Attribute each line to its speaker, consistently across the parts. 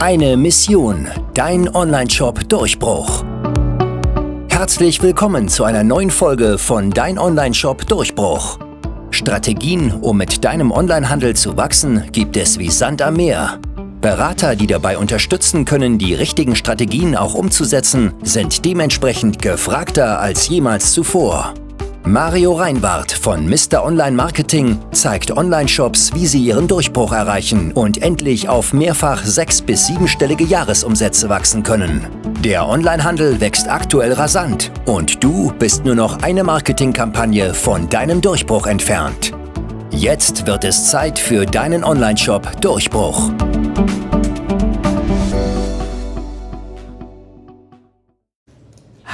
Speaker 1: Eine Mission, dein Online-Shop Durchbruch. Herzlich willkommen zu einer neuen Folge von Dein Online-Shop Durchbruch. Strategien, um mit deinem Onlinehandel zu wachsen, gibt es wie Sand am Meer. Berater, die dabei unterstützen können, die richtigen Strategien auch umzusetzen, sind dementsprechend gefragter als jemals zuvor. Mario Reinbart von Mr. Online Marketing zeigt Online-Shops, wie sie ihren Durchbruch erreichen und endlich auf mehrfach sechs- bis siebenstellige Jahresumsätze wachsen können. Der Onlinehandel wächst aktuell rasant und du bist nur noch eine Marketingkampagne von deinem Durchbruch entfernt. Jetzt wird es Zeit für deinen Online-Shop Durchbruch.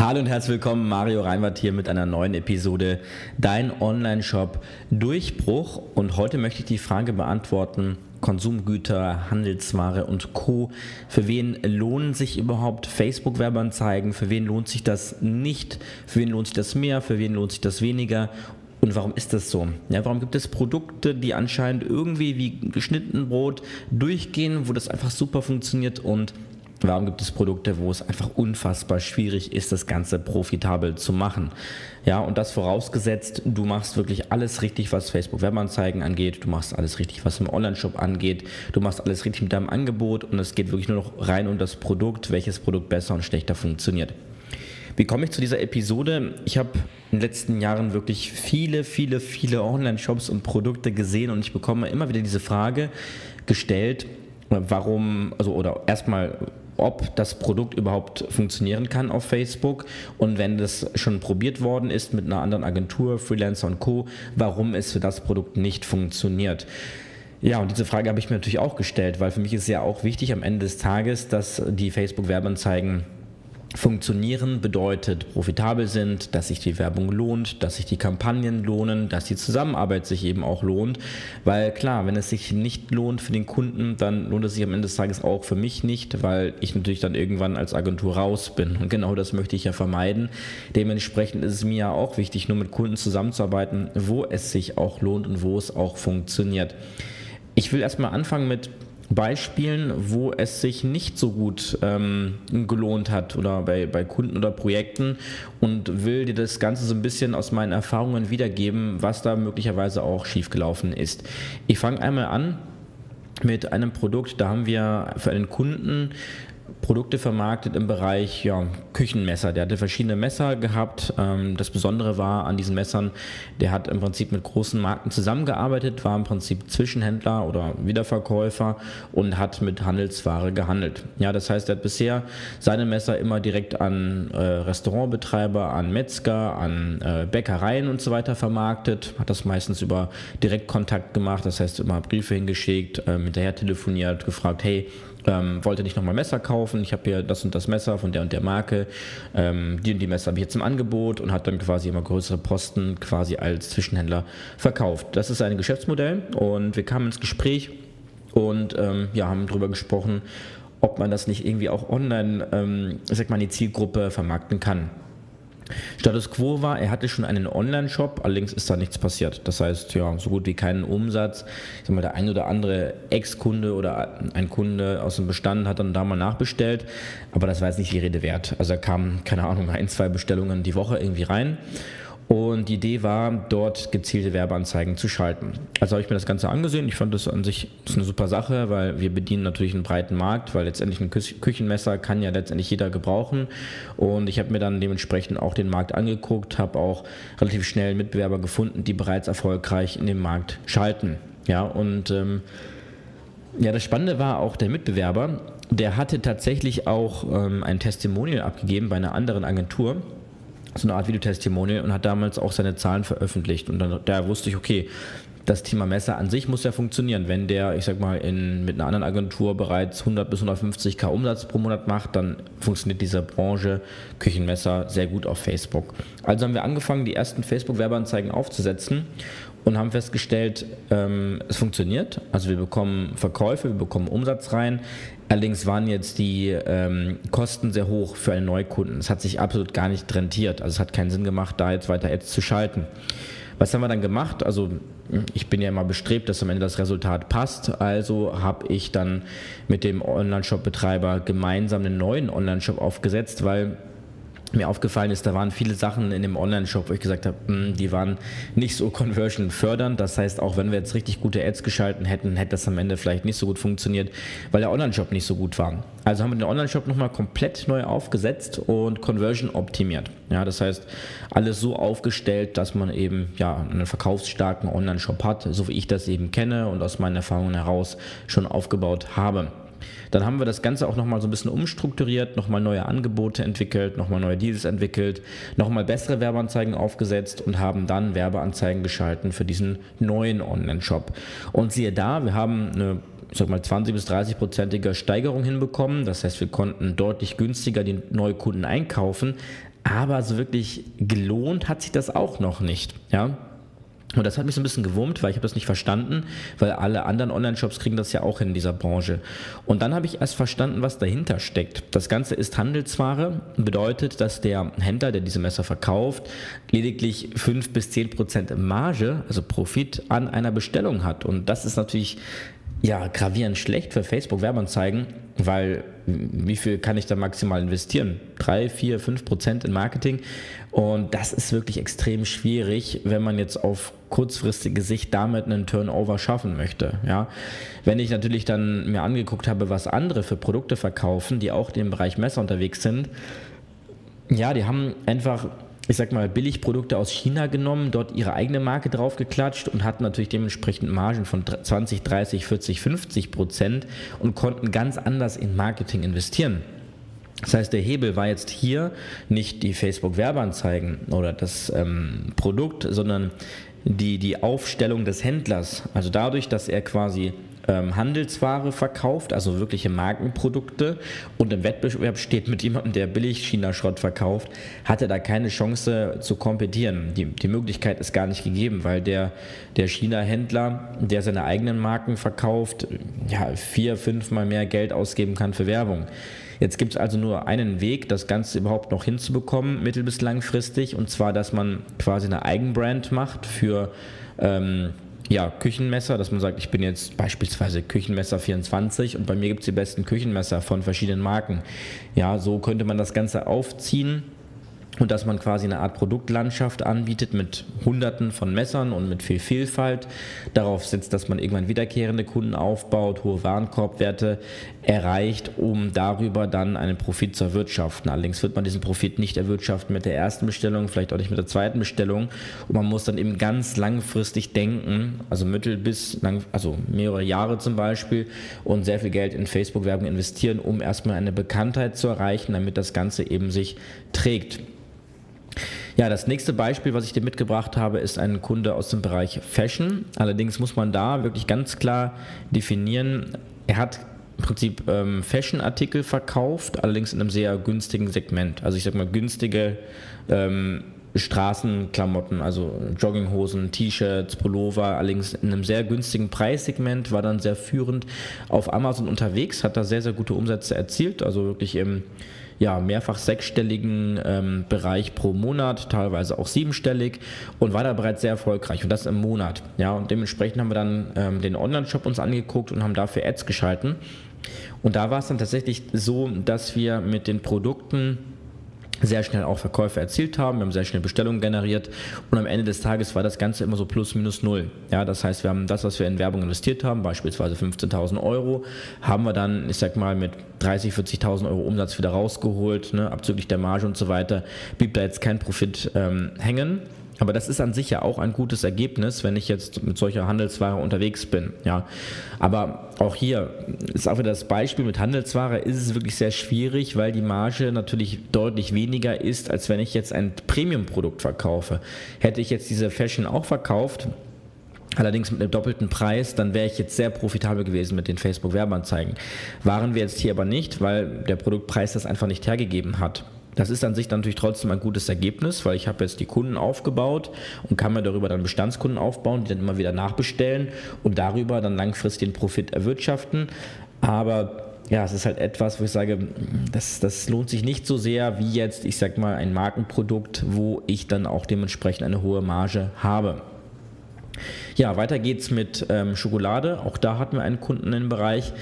Speaker 2: Hallo und herzlich willkommen, Mario Reinwart hier mit einer neuen Episode Dein Online-Shop Durchbruch. Und heute möchte ich die Frage beantworten, Konsumgüter, Handelsware und Co. Für wen lohnen sich überhaupt Facebook-Werbeanzeigen? Für wen lohnt sich das nicht? Für wen lohnt sich das mehr? Für wen lohnt sich das weniger? Und warum ist das so? Ja, warum gibt es Produkte, die anscheinend irgendwie wie geschnitten Brot durchgehen, wo das einfach super funktioniert und Warum gibt es Produkte, wo es einfach unfassbar schwierig ist, das Ganze profitabel zu machen? Ja, und das vorausgesetzt, du machst wirklich alles richtig, was Facebook Werbeanzeigen angeht, du machst alles richtig, was im Online-Shop angeht, du machst alles richtig mit deinem Angebot und es geht wirklich nur noch rein um das Produkt, welches Produkt besser und schlechter funktioniert. Wie komme ich zu dieser Episode? Ich habe in den letzten Jahren wirklich viele, viele, viele Online-Shops und Produkte gesehen und ich bekomme immer wieder diese Frage gestellt, warum, also oder erstmal, ob das Produkt überhaupt funktionieren kann auf Facebook und wenn das schon probiert worden ist mit einer anderen Agentur, Freelancer und Co., warum es für das Produkt nicht funktioniert. Ja, und diese Frage habe ich mir natürlich auch gestellt, weil für mich ist ja auch wichtig am Ende des Tages, dass die Facebook-Werbeanzeigen Funktionieren bedeutet profitabel sind, dass sich die Werbung lohnt, dass sich die Kampagnen lohnen, dass die Zusammenarbeit sich eben auch lohnt. Weil klar, wenn es sich nicht lohnt für den Kunden, dann lohnt es sich am Ende des Tages auch für mich nicht, weil ich natürlich dann irgendwann als Agentur raus bin. Und genau das möchte ich ja vermeiden. Dementsprechend ist es mir ja auch wichtig, nur mit Kunden zusammenzuarbeiten, wo es sich auch lohnt und wo es auch funktioniert. Ich will erstmal anfangen mit Beispielen, wo es sich nicht so gut ähm, gelohnt hat oder bei, bei Kunden oder Projekten und will dir das Ganze so ein bisschen aus meinen Erfahrungen wiedergeben, was da möglicherweise auch schiefgelaufen ist. Ich fange einmal an mit einem Produkt, da haben wir für einen Kunden Produkte vermarktet im Bereich ja, Küchenmesser. Der hatte verschiedene Messer gehabt. Ähm, das Besondere war an diesen Messern, der hat im Prinzip mit großen Marken zusammengearbeitet, war im Prinzip Zwischenhändler oder Wiederverkäufer und hat mit Handelsware gehandelt. Ja, das heißt, er hat bisher seine Messer immer direkt an äh, Restaurantbetreiber, an Metzger, an äh, Bäckereien und so weiter vermarktet, hat das meistens über Direktkontakt gemacht, das heißt immer Briefe hingeschickt, äh, hinterher telefoniert, gefragt, hey, ähm, wollte nicht nochmal Messer kaufen. Ich habe hier das und das Messer von der und der Marke. Ähm, die und die Messer habe ich jetzt im Angebot und hat dann quasi immer größere Posten quasi als Zwischenhändler verkauft. Das ist ein Geschäftsmodell und wir kamen ins Gespräch und ähm, ja, haben darüber gesprochen, ob man das nicht irgendwie auch online, ähm, sag mal, die Zielgruppe vermarkten kann. Status quo war, er hatte schon einen Online-Shop, allerdings ist da nichts passiert. Das heißt, ja, so gut wie keinen Umsatz. Ich sag mal, der ein oder andere Ex-Kunde oder ein Kunde aus dem Bestand hat dann da mal nachbestellt, aber das war jetzt nicht die Rede wert. Also da kamen, keine Ahnung, ein, zwei Bestellungen die Woche irgendwie rein. Und die Idee war, dort gezielte Werbeanzeigen zu schalten. Also habe ich mir das Ganze angesehen. Ich fand das an sich eine super Sache, weil wir bedienen natürlich einen breiten Markt, weil letztendlich ein Küchenmesser kann ja letztendlich jeder gebrauchen. Und ich habe mir dann dementsprechend auch den Markt angeguckt, habe auch relativ schnell Mitbewerber gefunden, die bereits erfolgreich in dem Markt schalten. Ja, und ähm, ja, das Spannende war auch der Mitbewerber, der hatte tatsächlich auch ähm, ein Testimonial abgegeben bei einer anderen Agentur so eine Art Videotestimonial und hat damals auch seine Zahlen veröffentlicht. Und dann da wusste ich, okay, das Thema Messer an sich muss ja funktionieren. Wenn der, ich sag mal, in, mit einer anderen Agentur bereits 100 bis 150k Umsatz pro Monat macht, dann funktioniert diese Branche Küchenmesser sehr gut auf Facebook. Also haben wir angefangen, die ersten Facebook-Werbeanzeigen aufzusetzen und haben festgestellt, ähm, es funktioniert. Also wir bekommen Verkäufe, wir bekommen Umsatz rein. Allerdings waren jetzt die ähm, Kosten sehr hoch für einen Neukunden. Es hat sich absolut gar nicht rentiert. Also es hat keinen Sinn gemacht, da jetzt weiter Ads zu schalten. Was haben wir dann gemacht? Also ich bin ja immer bestrebt, dass am Ende das Resultat passt. Also habe ich dann mit dem Online-Shop-Betreiber gemeinsam einen neuen Online-Shop aufgesetzt, weil mir aufgefallen ist, da waren viele Sachen in dem Online-Shop, wo ich gesagt habe, hm, die waren nicht so conversion fördernd. Das heißt, auch wenn wir jetzt richtig gute Ads geschalten hätten, hätte das am Ende vielleicht nicht so gut funktioniert, weil der Online-Shop nicht so gut war. Also haben wir den Online-Shop nochmal komplett neu aufgesetzt und Conversion optimiert. Ja, das heißt, alles so aufgestellt, dass man eben ja einen verkaufsstarken Online-Shop hat, so wie ich das eben kenne und aus meinen Erfahrungen heraus schon aufgebaut habe. Dann haben wir das Ganze auch nochmal so ein bisschen umstrukturiert, nochmal neue Angebote entwickelt, nochmal neue Deals entwickelt, nochmal bessere Werbeanzeigen aufgesetzt und haben dann Werbeanzeigen geschalten für diesen neuen Online-Shop. Und siehe da, wir haben eine ich sag mal 20 bis 30 prozentige Steigerung hinbekommen. Das heißt, wir konnten deutlich günstiger die Neukunden einkaufen, aber so wirklich gelohnt hat sich das auch noch nicht. Ja, und das hat mich so ein bisschen gewurmt, weil ich habe das nicht verstanden, weil alle anderen Online-Shops kriegen das ja auch in dieser Branche. Und dann habe ich erst verstanden, was dahinter steckt. Das Ganze ist Handelsware, bedeutet, dass der Händler, der diese Messer verkauft, lediglich 5 bis 10 Prozent Marge, also Profit an einer Bestellung hat. Und das ist natürlich ja, gravierend schlecht für Facebook Werbeanzeigen, weil wie viel kann ich da maximal investieren? Drei, vier, fünf Prozent in Marketing. Und das ist wirklich extrem schwierig, wenn man jetzt auf kurzfristige Sicht damit einen Turnover schaffen möchte. Ja, wenn ich natürlich dann mir angeguckt habe, was andere für Produkte verkaufen, die auch im Bereich Messer unterwegs sind, ja, die haben einfach ich sag mal, Billigprodukte aus China genommen, dort ihre eigene Marke draufgeklatscht und hatten natürlich dementsprechend Margen von 20, 30, 40, 50 Prozent und konnten ganz anders in Marketing investieren. Das heißt, der Hebel war jetzt hier nicht die Facebook-Werbeanzeigen oder das ähm, Produkt, sondern die, die Aufstellung des Händlers. Also dadurch, dass er quasi ähm, Handelsware verkauft, also wirkliche Markenprodukte und im Wettbewerb steht mit jemandem, der billig China-Schrott verkauft, hat er da keine Chance zu kompetieren. Die, die Möglichkeit ist gar nicht gegeben, weil der, der China-Händler, der seine eigenen Marken verkauft, ja, vier, fünfmal mehr Geld ausgeben kann für Werbung. Jetzt gibt es also nur einen Weg, das Ganze überhaupt noch hinzubekommen, mittel- bis langfristig, und zwar, dass man quasi eine Eigenbrand macht für ähm, ja, Küchenmesser, dass man sagt, ich bin jetzt beispielsweise Küchenmesser 24 und bei mir gibt es die besten Küchenmesser von verschiedenen Marken. Ja, so könnte man das Ganze aufziehen und dass man quasi eine Art Produktlandschaft anbietet mit Hunderten von Messern und mit viel Vielfalt. Darauf setzt, dass man irgendwann wiederkehrende Kunden aufbaut, hohe Warenkorbwerte erreicht, um darüber dann einen Profit zu erwirtschaften. Allerdings wird man diesen Profit nicht erwirtschaften mit der ersten Bestellung, vielleicht auch nicht mit der zweiten Bestellung. Und man muss dann eben ganz langfristig denken, also mittel bis lang, also mehrere Jahre zum Beispiel und sehr viel Geld in Facebook-Werbung investieren, um erstmal eine Bekanntheit zu erreichen, damit das Ganze eben sich trägt. Ja, das nächste Beispiel, was ich dir mitgebracht habe, ist ein Kunde aus dem Bereich Fashion. Allerdings muss man da wirklich ganz klar definieren, er hat im Prinzip ähm, Fashion-Artikel verkauft, allerdings in einem sehr günstigen Segment. Also ich sag mal günstige ähm, Straßenklamotten, also Jogginghosen, T-Shirts, Pullover, allerdings in einem sehr günstigen Preissegment, war dann sehr führend auf Amazon unterwegs, hat da sehr, sehr gute Umsätze erzielt, also wirklich im ja, mehrfach sechsstelligen ähm, Bereich pro Monat, teilweise auch siebenstellig und war da bereits sehr erfolgreich und das im Monat. Ja, und dementsprechend haben wir dann ähm, den Online-Shop uns angeguckt und haben dafür Ads geschalten. Und da war es dann tatsächlich so, dass wir mit den Produkten sehr schnell auch Verkäufe erzielt haben, wir haben sehr schnell Bestellungen generiert und am Ende des Tages war das Ganze immer so plus minus null. Ja, das heißt, wir haben das, was wir in Werbung investiert haben, beispielsweise 15.000 Euro, haben wir dann, ich sag mal, mit 30, 40.000 Euro Umsatz wieder rausgeholt, ne, abzüglich der Marge und so weiter, blieb da jetzt kein Profit ähm, hängen. Aber das ist an sich ja auch ein gutes Ergebnis, wenn ich jetzt mit solcher Handelsware unterwegs bin. Ja, aber auch hier ist auch wieder das Beispiel mit Handelsware ist es wirklich sehr schwierig, weil die Marge natürlich deutlich weniger ist, als wenn ich jetzt ein Premium-Produkt verkaufe. Hätte ich jetzt diese Fashion auch verkauft, Allerdings mit einem doppelten Preis, dann wäre ich jetzt sehr profitabel gewesen mit den Facebook-Werbeanzeigen. Waren wir jetzt hier aber nicht, weil der Produktpreis das einfach nicht hergegeben hat. Das ist an sich natürlich trotzdem ein gutes Ergebnis, weil ich habe jetzt die Kunden aufgebaut und kann mir darüber dann Bestandskunden aufbauen, die dann immer wieder nachbestellen und darüber dann langfristig den Profit erwirtschaften. Aber ja, es ist halt etwas, wo ich sage, das, das lohnt sich nicht so sehr wie jetzt, ich sag mal, ein Markenprodukt, wo ich dann auch dementsprechend eine hohe Marge habe. Ja, weiter geht's mit ähm, Schokolade. Auch da hatten wir einen Kunden im Bereich,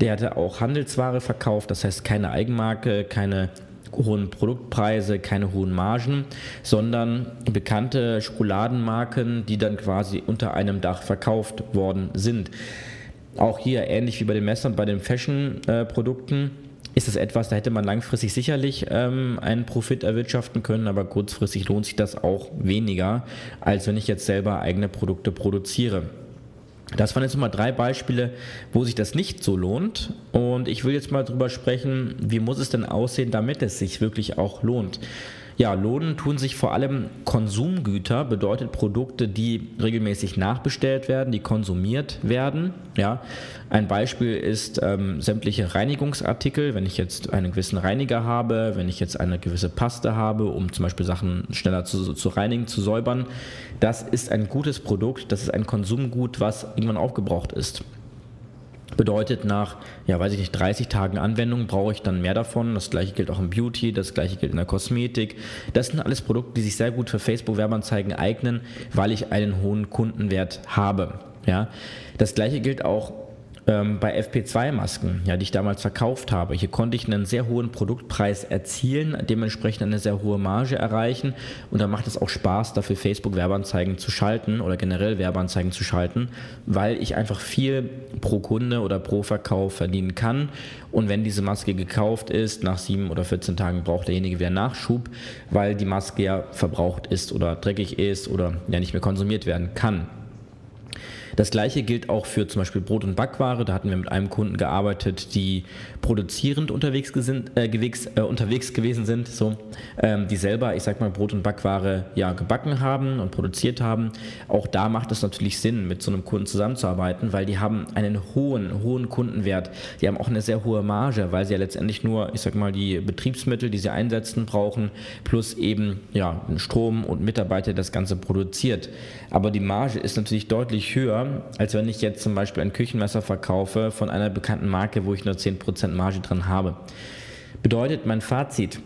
Speaker 2: der hatte auch Handelsware verkauft, das heißt keine Eigenmarke, keine hohen Produktpreise, keine hohen Margen, sondern bekannte Schokoladenmarken, die dann quasi unter einem Dach verkauft worden sind. Auch hier ähnlich wie bei den Messern, bei den Fashion-Produkten. Ist es etwas, da hätte man langfristig sicherlich ähm, einen Profit erwirtschaften können, aber kurzfristig lohnt sich das auch weniger, als wenn ich jetzt selber eigene Produkte produziere. Das waren jetzt mal drei Beispiele, wo sich das nicht so lohnt. Und ich will jetzt mal drüber sprechen, wie muss es denn aussehen, damit es sich wirklich auch lohnt. Ja, lohnen tun sich vor allem Konsumgüter, bedeutet Produkte, die regelmäßig nachbestellt werden, die konsumiert werden. Ja, ein Beispiel ist ähm, sämtliche Reinigungsartikel. Wenn ich jetzt einen gewissen Reiniger habe, wenn ich jetzt eine gewisse Paste habe, um zum Beispiel Sachen schneller zu, zu reinigen, zu säubern, das ist ein gutes Produkt, das ist ein Konsumgut, was irgendwann aufgebraucht ist. Bedeutet nach, ja, weiß ich nicht, 30 Tagen Anwendung brauche ich dann mehr davon. Das gleiche gilt auch im Beauty, das gleiche gilt in der Kosmetik. Das sind alles Produkte, die sich sehr gut für Facebook-Werbeanzeigen eignen, weil ich einen hohen Kundenwert habe. Ja, das gleiche gilt auch ähm, bei FP2-Masken, ja, die ich damals verkauft habe. Hier konnte ich einen sehr hohen Produktpreis erzielen, dementsprechend eine sehr hohe Marge erreichen und da macht es auch Spaß, dafür Facebook-Werbeanzeigen zu schalten oder generell Werbeanzeigen zu schalten, weil ich einfach viel pro Kunde oder pro Verkauf verdienen kann und wenn diese Maske gekauft ist, nach sieben oder 14 Tagen braucht derjenige wieder Nachschub, weil die Maske ja verbraucht ist oder dreckig ist oder ja nicht mehr konsumiert werden kann. Das gleiche gilt auch für zum Beispiel Brot- und Backware. Da hatten wir mit einem Kunden gearbeitet, die produzierend unterwegs, gesin, äh, gewegs, äh, unterwegs gewesen sind, so, ähm, die selber, ich sag mal, Brot- und Backware ja, gebacken haben und produziert haben. Auch da macht es natürlich Sinn, mit so einem Kunden zusammenzuarbeiten, weil die haben einen hohen, hohen Kundenwert. Die haben auch eine sehr hohe Marge, weil sie ja letztendlich nur, ich sag mal, die Betriebsmittel, die sie einsetzen, brauchen, plus eben ja, Strom und Mitarbeiter, das Ganze produziert. Aber die Marge ist natürlich deutlich höher als wenn ich jetzt zum Beispiel ein Küchenmesser verkaufe von einer bekannten Marke, wo ich nur 10% Marge dran habe. Bedeutet mein Fazit,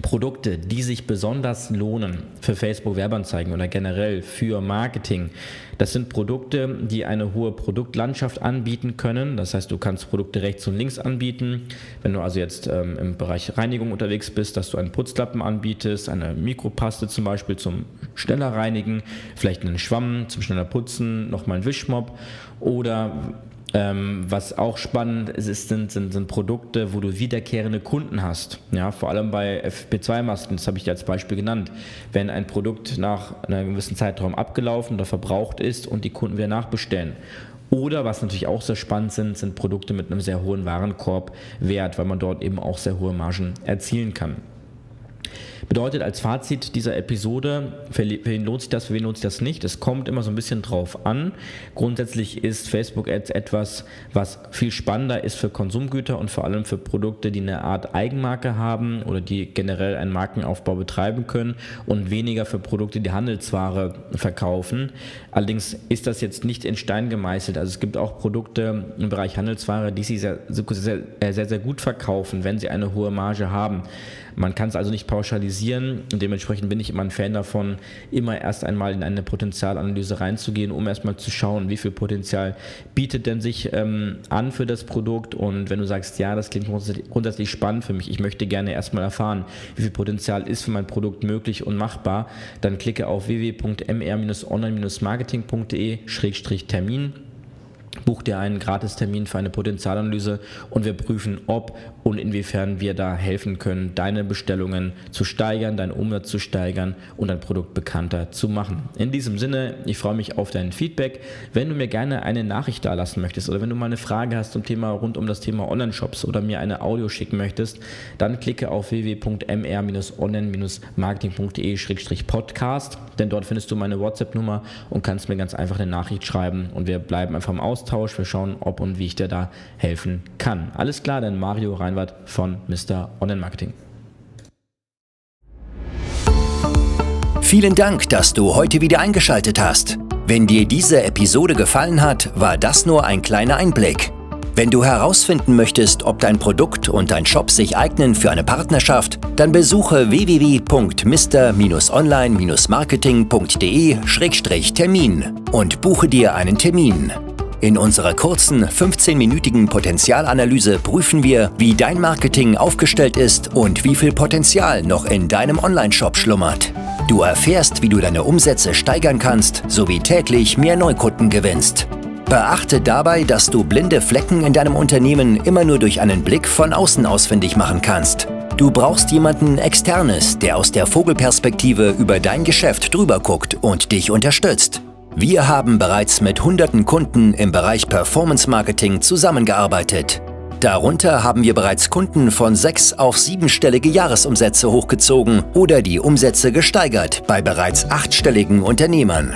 Speaker 2: Produkte, die sich besonders lohnen für Facebook-Werbeanzeigen oder generell für Marketing, das sind Produkte, die eine hohe Produktlandschaft anbieten können. Das heißt, du kannst Produkte rechts und links anbieten. Wenn du also jetzt ähm, im Bereich Reinigung unterwegs bist, dass du einen Putzlappen anbietest, eine Mikropaste zum Beispiel zum schneller reinigen, vielleicht einen Schwamm zum schneller putzen, nochmal einen Wischmopp oder ähm, was auch spannend ist, sind, sind, sind, Produkte, wo du wiederkehrende Kunden hast. Ja, vor allem bei FP2-Masken, das habe ich dir als Beispiel genannt. Wenn ein Produkt nach einem gewissen Zeitraum abgelaufen oder verbraucht ist und die Kunden wieder nachbestellen. Oder was natürlich auch sehr spannend sind, sind Produkte mit einem sehr hohen Warenkorbwert, weil man dort eben auch sehr hohe Margen erzielen kann. Bedeutet als Fazit dieser Episode, für wen lohnt sich das, für wen lohnt sich das nicht? Es kommt immer so ein bisschen drauf an. Grundsätzlich ist Facebook Ads etwas, was viel spannender ist für Konsumgüter und vor allem für Produkte, die eine Art Eigenmarke haben oder die generell einen Markenaufbau betreiben können und weniger für Produkte, die Handelsware verkaufen. Allerdings ist das jetzt nicht in Stein gemeißelt. Also es gibt auch Produkte im Bereich Handelsware, die sich sehr, sehr, sehr, sehr gut verkaufen, wenn sie eine hohe Marge haben. Man kann es also nicht pauschalisieren. Und dementsprechend bin ich immer ein Fan davon, immer erst einmal in eine Potenzialanalyse reinzugehen, um erstmal zu schauen, wie viel Potenzial bietet denn sich ähm, an für das Produkt. Und wenn du sagst, ja, das klingt grundsätzlich spannend für mich, ich möchte gerne erstmal erfahren, wie viel Potenzial ist für mein Produkt möglich und machbar, dann klicke auf www.mr-online-marketing.de-termin buch dir einen Gratistermin für eine Potenzialanalyse und wir prüfen, ob und inwiefern wir da helfen können, deine Bestellungen zu steigern, deinen Umsatz zu steigern und dein Produkt bekannter zu machen. In diesem Sinne, ich freue mich auf dein Feedback. Wenn du mir gerne eine Nachricht da lassen möchtest oder wenn du mal eine Frage hast zum Thema rund um das Thema Online-Shops oder mir eine Audio schicken möchtest, dann klicke auf www.mr-online-marketing.de-podcast, denn dort findest du meine WhatsApp-Nummer und kannst mir ganz einfach eine Nachricht schreiben und wir bleiben einfach im Austausch. Wir schauen, ob und wie ich dir da helfen kann. Alles klar, denn Mario rein Reinwart von Mr. Online Marketing.
Speaker 1: Vielen Dank, dass du heute wieder eingeschaltet hast. Wenn dir diese Episode gefallen hat, war das nur ein kleiner Einblick. Wenn du herausfinden möchtest, ob dein Produkt und dein Shop sich eignen für eine Partnerschaft, dann besuche www.mr-online-marketing.de-termin und buche dir einen Termin. In unserer kurzen 15-minütigen Potenzialanalyse prüfen wir, wie dein Marketing aufgestellt ist und wie viel Potenzial noch in deinem Online-Shop schlummert. Du erfährst, wie du deine Umsätze steigern kannst sowie täglich mehr Neukunden gewinnst. Beachte dabei, dass du blinde Flecken in deinem Unternehmen immer nur durch einen Blick von außen ausfindig machen kannst. Du brauchst jemanden Externes, der aus der Vogelperspektive über dein Geschäft drüber guckt und dich unterstützt. Wir haben bereits mit hunderten Kunden im Bereich Performance Marketing zusammengearbeitet. Darunter haben wir bereits Kunden von sechs auf siebenstellige Jahresumsätze hochgezogen oder die Umsätze gesteigert bei bereits achtstelligen Unternehmern.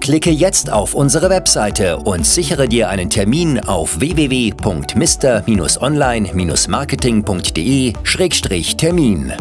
Speaker 1: Klicke jetzt auf unsere Webseite und sichere dir einen Termin auf www.mr-online-marketing.de-termin.